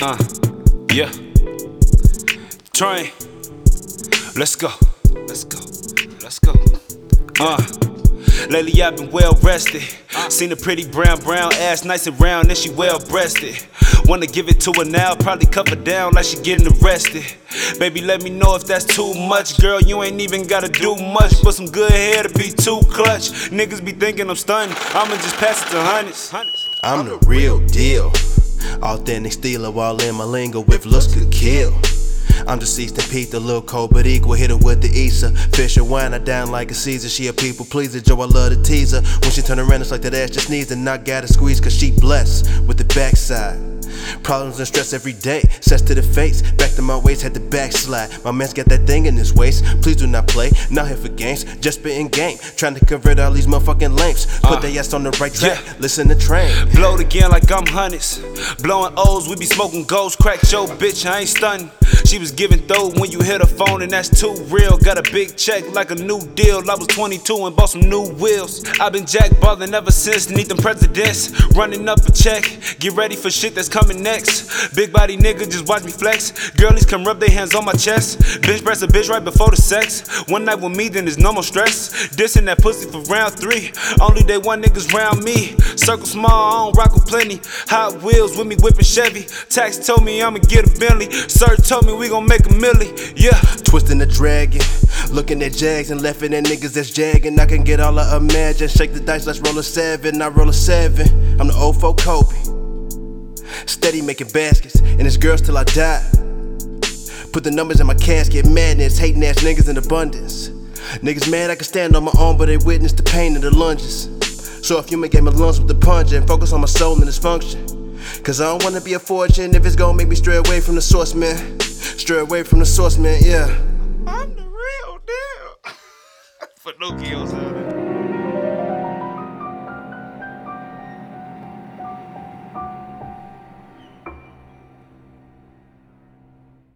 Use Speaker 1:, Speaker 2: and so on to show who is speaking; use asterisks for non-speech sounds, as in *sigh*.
Speaker 1: Uh, yeah. Train. Let's go. Let's go. Let's go. Uh. Lately I've been well rested. Seen a pretty brown, brown ass, nice and round, and she well breasted. Wanna give it to her now, probably cut her down like she getting arrested. Baby, let me know if that's too much. Girl, you ain't even gotta do much, but some good hair to be too clutch. Niggas be thinking I'm stunning, I'ma just pass it to hundreds.
Speaker 2: I'm the real deal. Authentic stealer while in my lingo with looks could kill. I'm deceased and Pete, the little cold but equal. Hit her with the Issa. Fish her wine her down like a Caesar. She a people pleaser. Joe, I love to tease her. When she turn around, it's like that ass just needs and I gotta squeeze cause she blessed with the backside. Problems and stress every day. Sets to the face. Back to my waist, had to backslide. My man's got that thing in his waist. Please do not play. Not here for games. Just spitting game. Trying to convert all these motherfucking lengths. Put
Speaker 1: Uh,
Speaker 2: their ass on the right track.
Speaker 1: yeah.
Speaker 2: Listen to train.
Speaker 1: Blowed again like I'm hundreds. Blowing O's, we be smoking ghosts. Crack your bitch, I ain't stunning. She was giving throw when you hit her phone, and that's too real. Got a big check like a new deal. I was 22 and bought some new wheels. i been jackballing ever since. Need them presidents. Running up a check. Get ready for shit that's coming next. Big body nigga, just watch me flex. Girlies come rub their hands on my chest. Bitch press a bitch right before the sex. One night with me, then there's no more stress. Dissing that pussy for round three. Only day one niggas round me. Circle small, I don't rock with plenty. Hot wheels with me whipping Chevy. Tax told me I'ma get a Bentley. Sir told me we gon' make a milli. Yeah.
Speaker 2: Twisting the dragon. Looking at jags and laughing at niggas that's jagging. I can get all I imagine. Shake the dice, let's roll a seven. I roll a seven. I'm the old folk Kobe. Steady making baskets, and it's girls till I die. Put the numbers in my casket, madness, hating ass niggas in abundance. Niggas mad I can stand on my own, but they witness the pain and the lunges. So if you make it my lungs with the punch and focus on my soul and its function. Cause I don't wanna be a fortune if it's gonna make me stray away from the source, man. Stray away from the source, man, yeah.
Speaker 1: I'm the real deal. *laughs* On it.